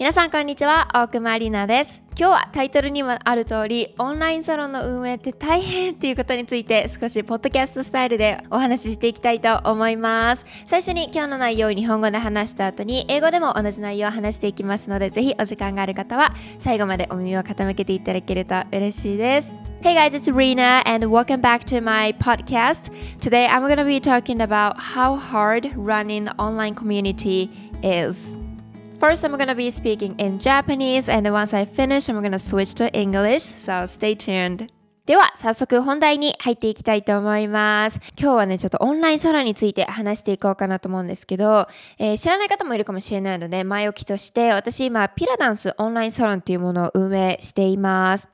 皆さんこんにちは、大熊里奈です。今日はタイトルにもある通り、オンラインサロンの運営って大変っていうことについて少しポッドキャストスタイルでお話ししていきたいと思います。最初に今日の内容を日本語で話した後に、英語でも同じ内容を話していきますので、ぜひお時間がある方は最後までお耳を傾けていただけると嬉しいです。Hey guys, it's Rena and welcome back to my podcast. Today I'm going to be talking about how hard running online community is. First, I'm gonna be speaking in Japanese, and once I finish, I'm gonna switch to English, so stay tuned. では、早速本題に入っていきたいと思います。今日はね、ちょっとオンラインサロンについて話していこうかなと思うんですけど、えー知らない方もいるかもしれないので、前置きとして、私今、ピラダンスオンラインサロンっていうものを運営しています。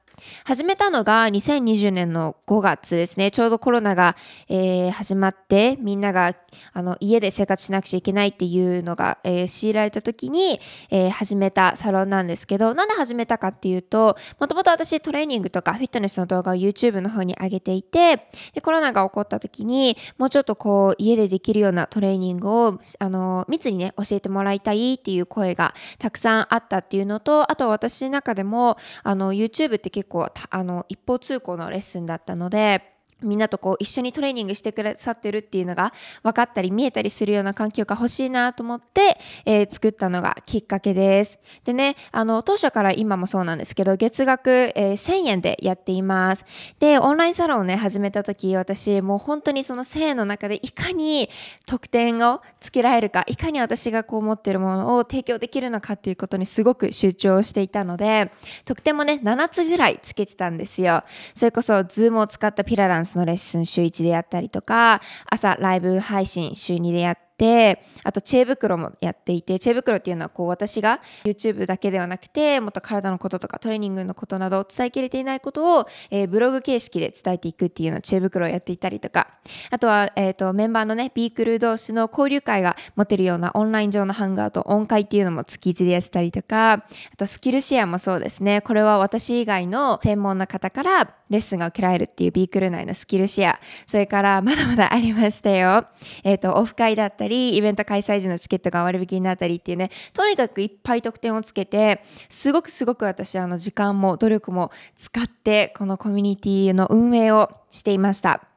始めたのが2020年の5月ですね。ちょうどコロナが、えー始まって、みんながあの家で生活しなくちゃいけないっていうのが、えー強いられた時に、えー始めたサロンなんですけど、なんで始めたかっていうと、もともと私トレーニングとかフィットネスの動画を YouTube の方に上げていて、でコロナが起こった時に、もうちょっとこう家でできるようなトレーニングをあの密にね教えてもらいたいっていう声がたくさんあったっていうのと、あと私の中でもあの YouTube って結構たあの一方通行のレッスンだったので、みんなとこう一緒にトレーニングしてくださってるっていうのが分かったり見えたりするような環境が欲しいなと思って、えー作ったのがきっかけです。でね、あの当初から今もそうなんですけど月額、えー1000円でやっています。で、オンラインサロンをね始めた時私もう本当にその1000円の中でいかに得点をつけられるか、いかに私がこう持ってるものを提供できるのかっていうことにすごく集中していたので、得点もね7つぐらいつけてたんですよ。それこそ Zoom を使ったピラランスのレッスン週1でやったりとか、朝ライブ配信週2でやって、あと知恵袋もやっていて、知恵袋っていうのはこう私が YouTube だけではなくて、もっと体のこととかトレーニングのことなどを伝えきれていないことを、えーブログ形式で伝えていくっていうような知恵袋をやっていたりとか、あとは、えっ、と、メンバーのね、ビークルー同士の交流会が持てるようなオンライン上のハンガーと音会っていうのも月1でやってたりとか、あとスキルシェアもそうですね。これは私以外の専門な方からレッスンが受けられるっていうビークル内のスキルシェア。それからまだまだありましたよ。えっ、と、オフ会だったたり、イベント開催時のチケットが割引になったりっていうね、とにかくいっぱい得点をつけて、すごくすごく私、あの、時間も努力も使って、このコミュニティの運営をしていました。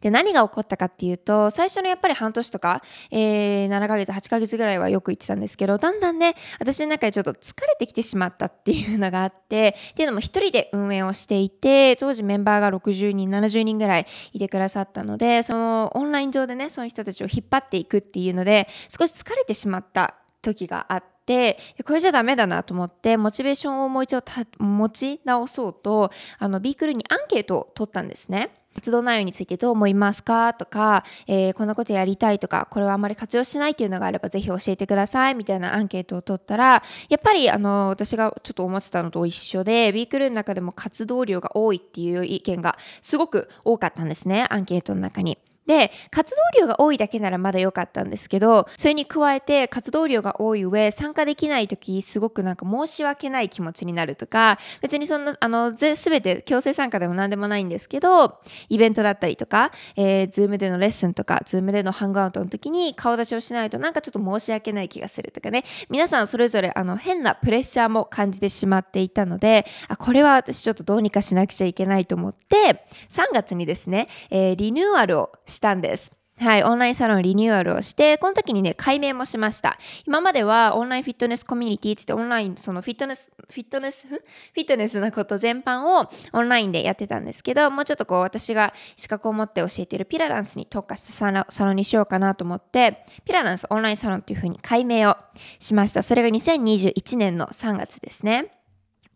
で、何が起こったかっていうと、最初のやっぱり半年とか、えー、7ヶ月、8ヶ月ぐらいはよく言ってたんですけど、だんだんね、私の中でちょっと疲れてきてしまったっていうのがあって、っていうのも一人で運営をしていて、当時メンバーが60人、70人ぐらいいてくださったので、そのオンライン上でね、その人たちを引っ張っていくっていうので、少し疲れてしまった時があって、でこれじゃダメだなと思ってモチベーションをもう一度持ち直そうとあのビークルにアンケートを取ったんですね。活動内容についてどう思いますか？とか、えーこんなことやりたいとか、これはあまり活用してないっていうのがあればぜひ教えてくださいみたいなアンケートを取ったら、やっぱりあの私がちょっと思ってたのと一緒で、ウィークルーの中でも活動量が多いっていう意見がすごく多かったんですね、アンケートの中に。で、活動量が多いだけならまだ良かったんですけど、それに加えて活動量が多い上、参加できない時すごくなんか申し訳ない気持ちになるとか、別にそんな、あの、すべて強制参加でも何でもないんですけど、イベントだったりとか、えー、 Zoom でのレッスンとか、 Zoom での hangout の時に顔出しをしないとなんかちょっと申し訳ない気がするとかね、皆さんそれぞれあの変なプレッシャーも感じてしまっていたので、あ、これは私ちょっとどうにかしなくちゃいけないと思って、3月にですね、えーリニューアルをしてしたんです。はい、オンラインサロンリニューアルをして、この時にね、改名もしました。今まではオンラインフィットネスコミュニティってってオンライン、そのフィットネス、フィットネス、フィットネスのこと全般をオンラインでやってたんですけど、もうちょっとこう私が資格を持って教えているピラダンスに特化したサロンにしようかなと思って、ピラダンスオンラインサロンっていう風に改名をしました。それが2021年の3月ですね。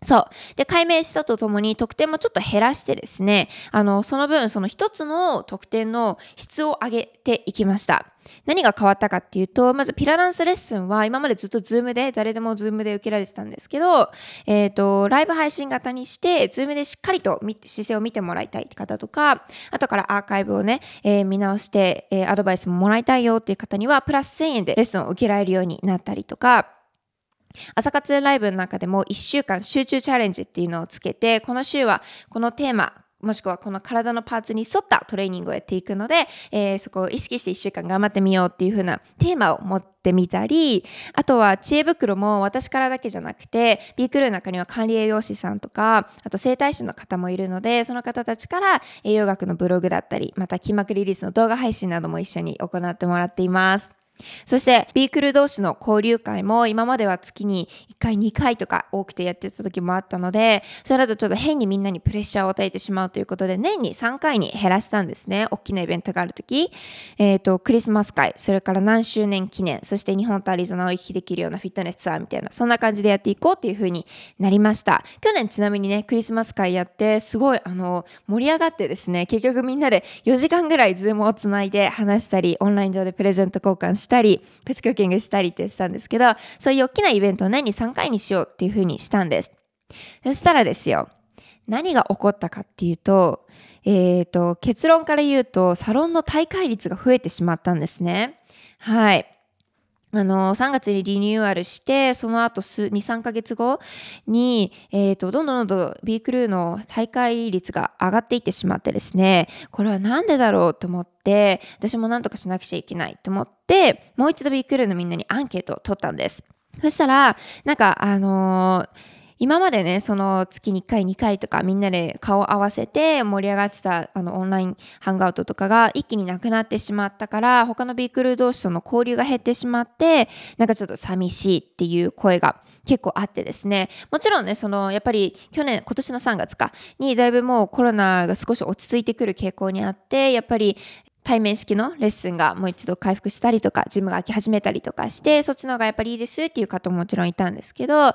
そう。で、解明したとともに得点もちょっと減らしてですね、あの、その分、その一つの得点の質を上げていきました。何が変わったかっていうと、まずピラダンスレッスンは今までずっとズームで、誰でもズームで受けられてたんですけど、えっ、と、ライブ配信型にして、ズームでしっかりと姿勢を見てもらいたいって方とか、後からアーカイブをね、えー見直して、えーアドバイスももらいたいよっていう方には、プラス1000円でレッスンを受けられるようになったりとか、朝活ライブの中でも1週間集中チャレンジっていうのをつけて、この週はこのテーマもしくはこの体のパーツに沿ったトレーニングをやっていくので、えー、そこを意識して1週間頑張ってみようっていう風なテーマを持ってみたり、あとは知恵袋も私からだけじゃなくて、ビークルーの中には管理栄養士さんとか、あと整体師の方もいるので、その方たちから栄養学のブログだったり、また筋膜リリースの動画配信なども一緒に行ってもらっています。そして、ビークル同士の交流会も今までは月に1回2回とか多くてやってた時もあったので、それだとちょっと変にみんなにプレッシャーを与えてしまうということで、年に3回に減らしたんですね。大きなイベントがある時。えっ、ー、と、クリスマス会、それから何周年記念、そして日本とアリゾナを行き来できるようなフィットネスツアーみたいな、そんな感じでやっていこうっていう風になりました。去年ちなみにね、クリスマス会やって、すごい、あの、盛り上がってですね、結局みんなで4時間ぐらいズームをつないで話したり、オンライン上でプレゼント交換してたり、プチクッキングしたりって言ってたんですけど、そういう大きなイベントを年に3回にしようっていうふうにしたんです。そしたらですよ、何が起こったかっていうと、えっ、ー、と、結論から言うと、サロンの大会率が増えてしまったんですね。はい。あの、3月にリニューアルして、その後数、2、3ヶ月後に、えっ、ー、と、どんどんどんどん B クルーの大会率が上がっていってしまってですね、これはなんでだろうと思って、私もなんとかしなくちゃいけないと思って、もう一度 B クルーのみんなにアンケートを取ったんです。そしたら、なんか、あのー今までね、その月に1回2回とかみんなで顔合わせて盛り上がってたあのオンラインハンガウトとかが一気になくなってしまったから他のビークルー同士との交流が減ってしまってなんかちょっと寂しいっていう声が結構あってですね。もちろんねそのやっぱり去年今年の3月かにだいぶもうコロナが少し落ち着いてくる傾向にあってやっぱり対面式のレッスンがもう一度回復したりとか、ジムが開き始めたりとかして、そっちの方がやっぱりいいですっていう方ももちろんいたんですけど、あ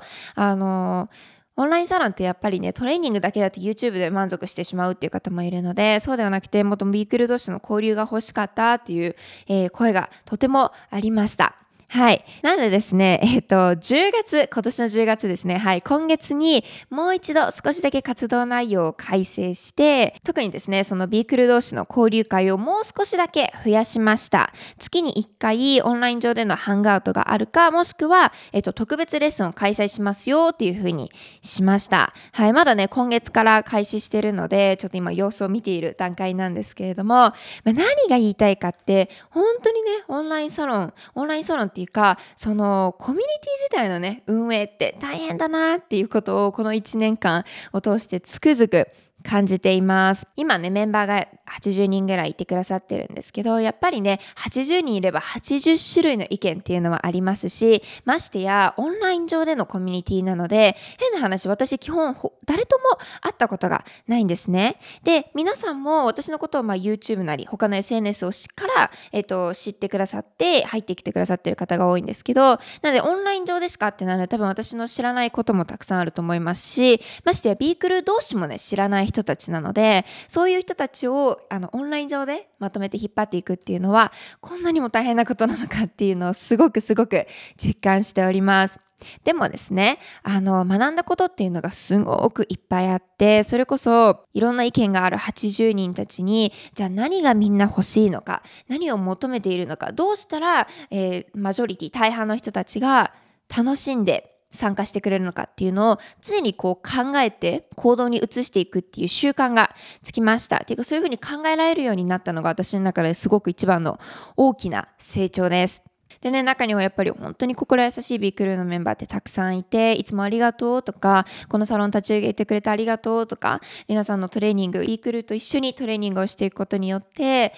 のオンラインサロンってやっぱりね、トレーニングだけだと YouTube で満足してしまうっていう方もいるので、そうではなくて、もっとビークル同士の交流が欲しかったっていう、えー、声がとてもありました。はい。なのでですね、えっ、と、10月、今年の10月ですね、はい、今月にもう一度少しだけ活動内容を改正して、特にですね、そのビークル同士の交流会をもう少しだけ増やしました。月に1回オンライン上でのハンガートがあるか、もしくは、えっ、と、特別レッスンを開催しますよっていうふうにしました。はい、まだね、今月から開始してるので、ちょっと今様子を見ている段階なんですけれども、まあ、何が言いたいかって、本当にね、オンラインサロン、オンラインサロンってていうか、そのコミュニティ自体のね、運営って大変だなっていうことをこの1年間を通してつくづく感じています。今ね、メンバーが80人ぐらいいてくださってるんですけど、やっぱりね、80人いれば80種類の意見っていうのはありますし、ましてや、オンライン上でのコミュニティなので、変な話、私基本、誰とも会ったことがないんですね。で、皆さんも私のことをまあ YouTube なり、他の SNS をしから、えっ、と、知ってくださって、入ってきてくださってる方が多いんですけど、なので、オンライン上でしかってなる多分私の知らないこともたくさんあると思いますし、ましてや、ビークル同士もね、知らない人人たちなので、そういう人たちを、あの、オンライン上でまとめて引っ張っていくっていうのは、こんなにも大変なことなのかっていうのをすごくすごく実感しております。でもですね、あの、学んだことっていうのがすごくいっぱいあって、それこそいろんな意見がある80人たちに、じゃあ何がみんな欲しいのか、何を求めているのか、どうしたら、えー、マジョリティ、大半の人たちが楽しんで参加してくれるのかっていうのを常にこう考えて行動に移していくっていう習慣がつきました。っていうかそういうふうに考えられるようになったのが私の中ですごく一番の大きな成長です。でね、中にはやっぱり本当に心優しいビークルーのメンバーってたくさんいて、いつもありがとうとか、このサロン立ち上げてくれてありがとうとか、皆さんのトレーニング、ビークルーと一緒にトレーニングをしていくことによって、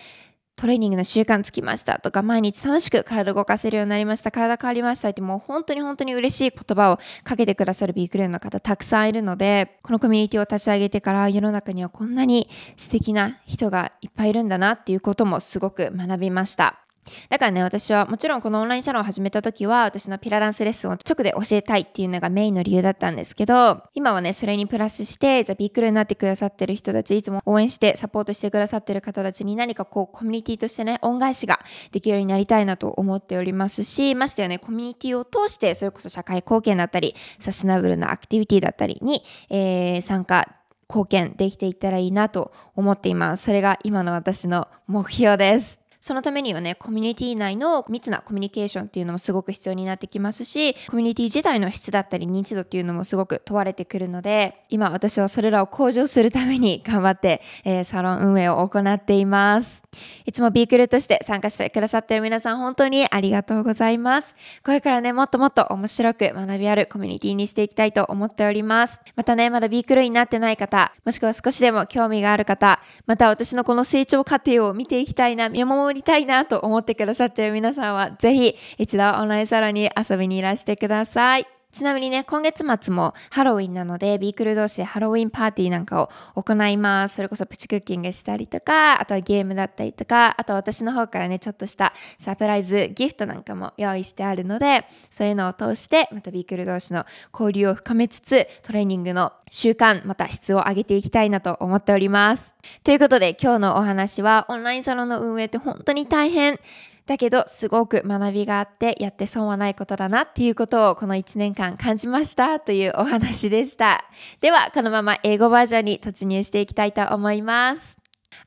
トレーニングの習慣つきましたとか、毎日楽しく体動かせるようになりました、体変わりましたってもう本当に本当に嬉しい言葉をかけてくださるビークルーの方たくさんいるので、このコミュニティを立ち上げてから世の中にはこんなに素敵な人がいっぱいいるんだなっていうこともすごく学びました。だからね、私はもちろんこのオンラインサロンを始めた時は、私のピラダンスレッスンを直で教えたいっていうのがメインの理由だったんですけど、今はね、それにプラスして、じゃあビークルになってくださってる人たち、いつも応援してサポートしてくださってる方たちに何かこうコミュニティとしてね、恩返しができるようになりたいなと思っておりますし、ましてやね、コミュニティを通して、それこそ社会貢献だったり、サステナブルなアクティビティだったりに、えー、参加貢献できていったらいいなと思っています。それが今の私の目標です。そのためにはね、コミュニティ内の密なコミュニケーションっていうのもすごく必要になってきますし、コミュニティ自体の質だったり認知度っていうのもすごく問われてくるので、今私はそれらを向上するために頑張って、えー、サロン運営を行っています。いつもビークルとして参加してくださっている皆さん本当にありがとうございます。これからね、もっともっと面白く学びあるコミュニティにしていきたいと思っております。またね、まだビークルになってない方、もしくは少しでも興味がある方、また私のこの成長過程を見ていきたいな、見守りたいなと思ってくださっている皆さんは、ぜひ一度オンラインサロンに遊びにいらしてください。ちなみにね、今月末もハロウィンなので、ビークル同士でハロウィンパーティーなんかを行います。それこそプチクッキングしたりとか、あとはゲームだったりとか、あと私の方からね、ちょっとしたサプライズギフトなんかも用意してあるので、そういうのを通して、またビークル同士の交流を深めつつ、トレーニングの習慣、また質を上げていきたいなと思っております。ということで、今日のお話は、オンラインサロンの運営って本当に大変。だけどすごく学びがあってやって損はないことだなっていうことをこの1年間感じましたというお話でした。ではこのまま英語バージョンに突入していきたいと思います。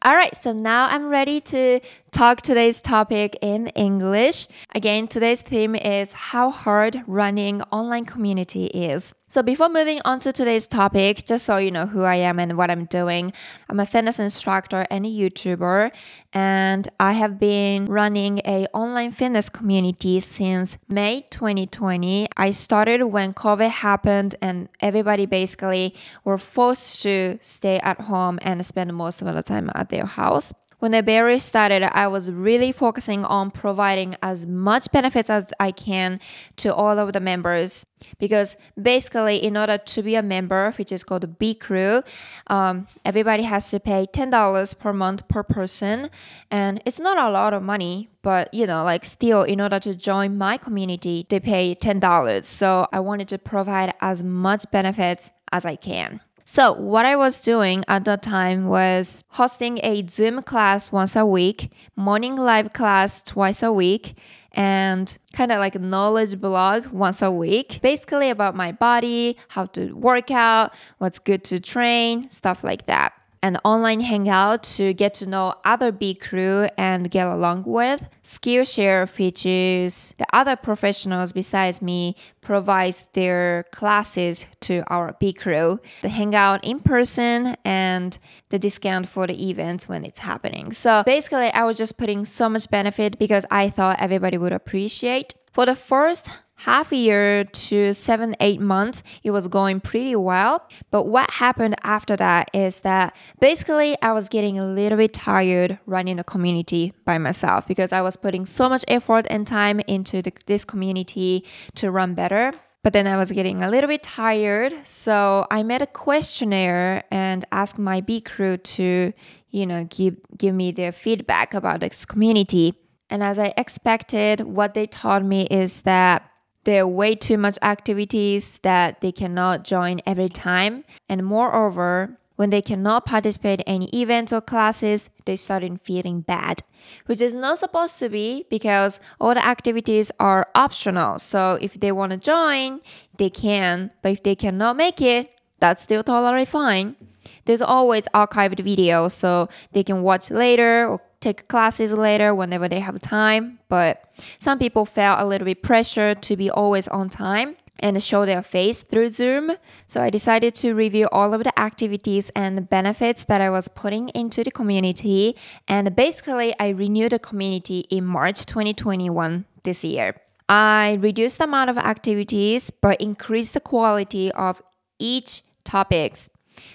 Alright, so now I'm ready to talk today's topic in English. Again, today's theme is how hard running online community is. So before moving on to today's topic, just so you know who I am and what I'm doing, I'm a fitness instructor and a YouTuber, and I have been running a online fitness community since May 2020. I started when COVID happened and everybody basically were forced to stay at home and spend most of the time at their house when the berry started, I was really focusing on providing as much benefits as I can to all of the members because basically, in order to be a member, which is called the B Crew, um, everybody has to pay ten dollars per month per person, and it's not a lot of money. But you know, like still, in order to join my community, they pay ten dollars. So I wanted to provide as much benefits as I can. So, what I was doing at that time was hosting a Zoom class once a week, morning live class twice a week, and kind of like knowledge blog once a week, basically about my body, how to work out, what's good to train, stuff like that an online hangout to get to know other B crew and get along with. Skillshare features the other professionals besides me provides their classes to our B crew. The hangout in person and the discount for the events when it's happening. So basically I was just putting so much benefit because I thought everybody would appreciate. For the first half a year to seven, eight months, it was going pretty well. But what happened after that is that basically I was getting a little bit tired running a community by myself because I was putting so much effort and time into the, this community to run better. But then I was getting a little bit tired. So I made a questionnaire and asked my B crew to, you know, give, give me their feedback about this community. And as I expected, what they taught me is that there are way too much activities that they cannot join every time. And moreover, when they cannot participate in any events or classes, they started feeling bad, which is not supposed to be because all the activities are optional. So if they want to join, they can, but if they cannot make it, that's still totally fine. There's always archived videos so they can watch later or take classes later whenever they have time. But some people felt a little bit pressure to be always on time and show their face through Zoom. So I decided to review all of the activities and benefits that I was putting into the community. And basically, I renewed the community in March 2021 this year. I reduced the amount of activities but increased the quality of each topics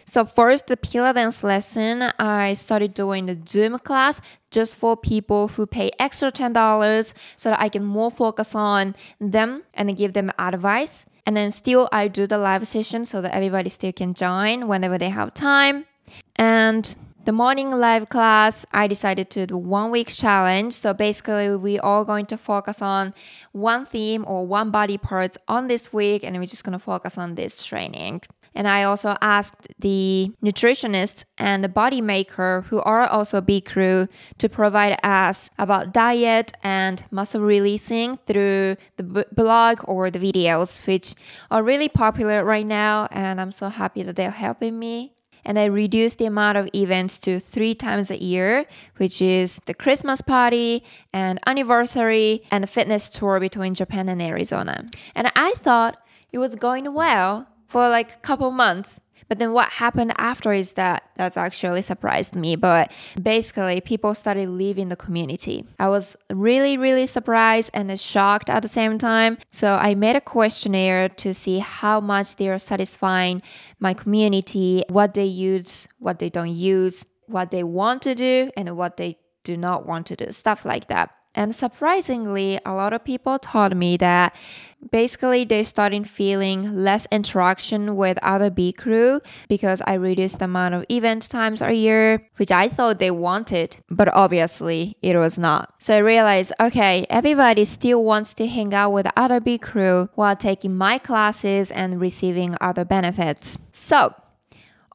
so first, the Pilates lesson, I started doing the Zoom class just for people who pay extra $10 so that I can more focus on them and give them advice. And then still I do the live session so that everybody still can join whenever they have time. And the morning live class, I decided to do one week challenge. So basically, we are going to focus on one theme or one body parts on this week, and we're just going to focus on this training. And I also asked the nutritionist and the body maker, who are also B crew, to provide us about diet and muscle releasing through the b- blog or the videos, which are really popular right now. And I'm so happy that they're helping me. and I reduced the amount of events to three times a year, which is the Christmas party and anniversary and a fitness tour between Japan and Arizona. And I thought it was going well for like a couple months. But then what happened after is that that's actually surprised me. But basically, people started leaving the community. I was really, really surprised and shocked at the same time. So I made a questionnaire to see how much they are satisfying my community, what they use, what they don't use, what they want to do, and what they do not want to do, stuff like that. And surprisingly, a lot of people told me that basically they started feeling less interaction with other B crew because I reduced the amount of event times a year, which I thought they wanted, but obviously it was not. So I realized, okay, everybody still wants to hang out with other B crew while taking my classes and receiving other benefits. So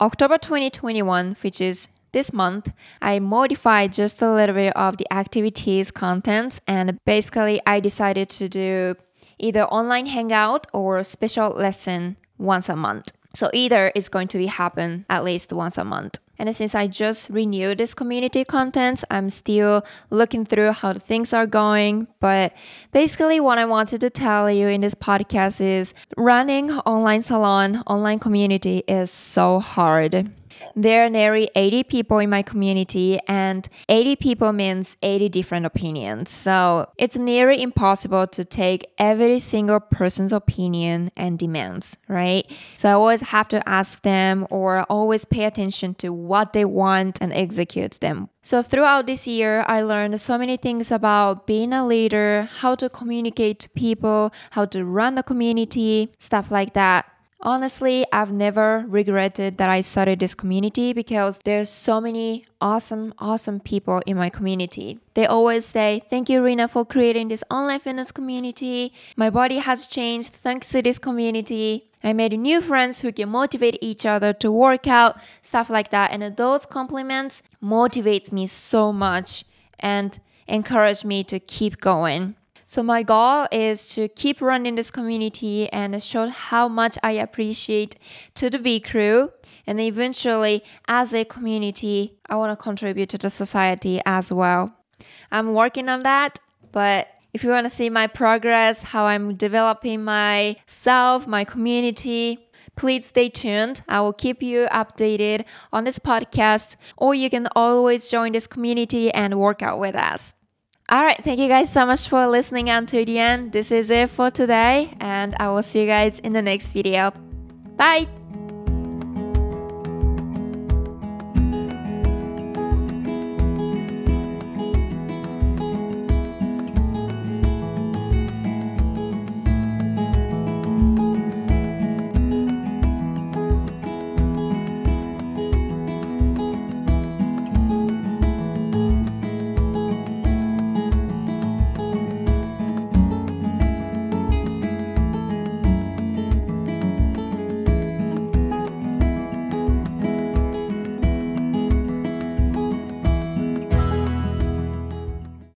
October 2021, which is this month, I modified just a little bit of the activities contents and basically I decided to do either online hangout or special lesson once a month. So either is going to be happen at least once a month. And since I just renewed this community contents, I'm still looking through how things are going. But basically, what I wanted to tell you in this podcast is running online salon, online community is so hard. There are nearly 80 people in my community, and 80 people means 80 different opinions. So it's nearly impossible to take every single person's opinion and demands, right? So I always have to ask them or always pay attention to what they want and execute them. So throughout this year, I learned so many things about being a leader, how to communicate to people, how to run the community, stuff like that. Honestly, I've never regretted that I started this community because there's so many awesome, awesome people in my community. They always say, Thank you, Rina, for creating this online fitness community. My body has changed thanks to this community. I made new friends who can motivate each other to work out, stuff like that. And those compliments motivate me so much and encourage me to keep going. So my goal is to keep running this community and show how much I appreciate to the B crew. And eventually, as a community, I want to contribute to the society as well. I'm working on that, but if you want to see my progress, how I'm developing myself, my community, please stay tuned. I will keep you updated on this podcast, or you can always join this community and work out with us. All right, thank you guys so much for listening until the end. This is it for today, and I will see you guys in the next video. Bye!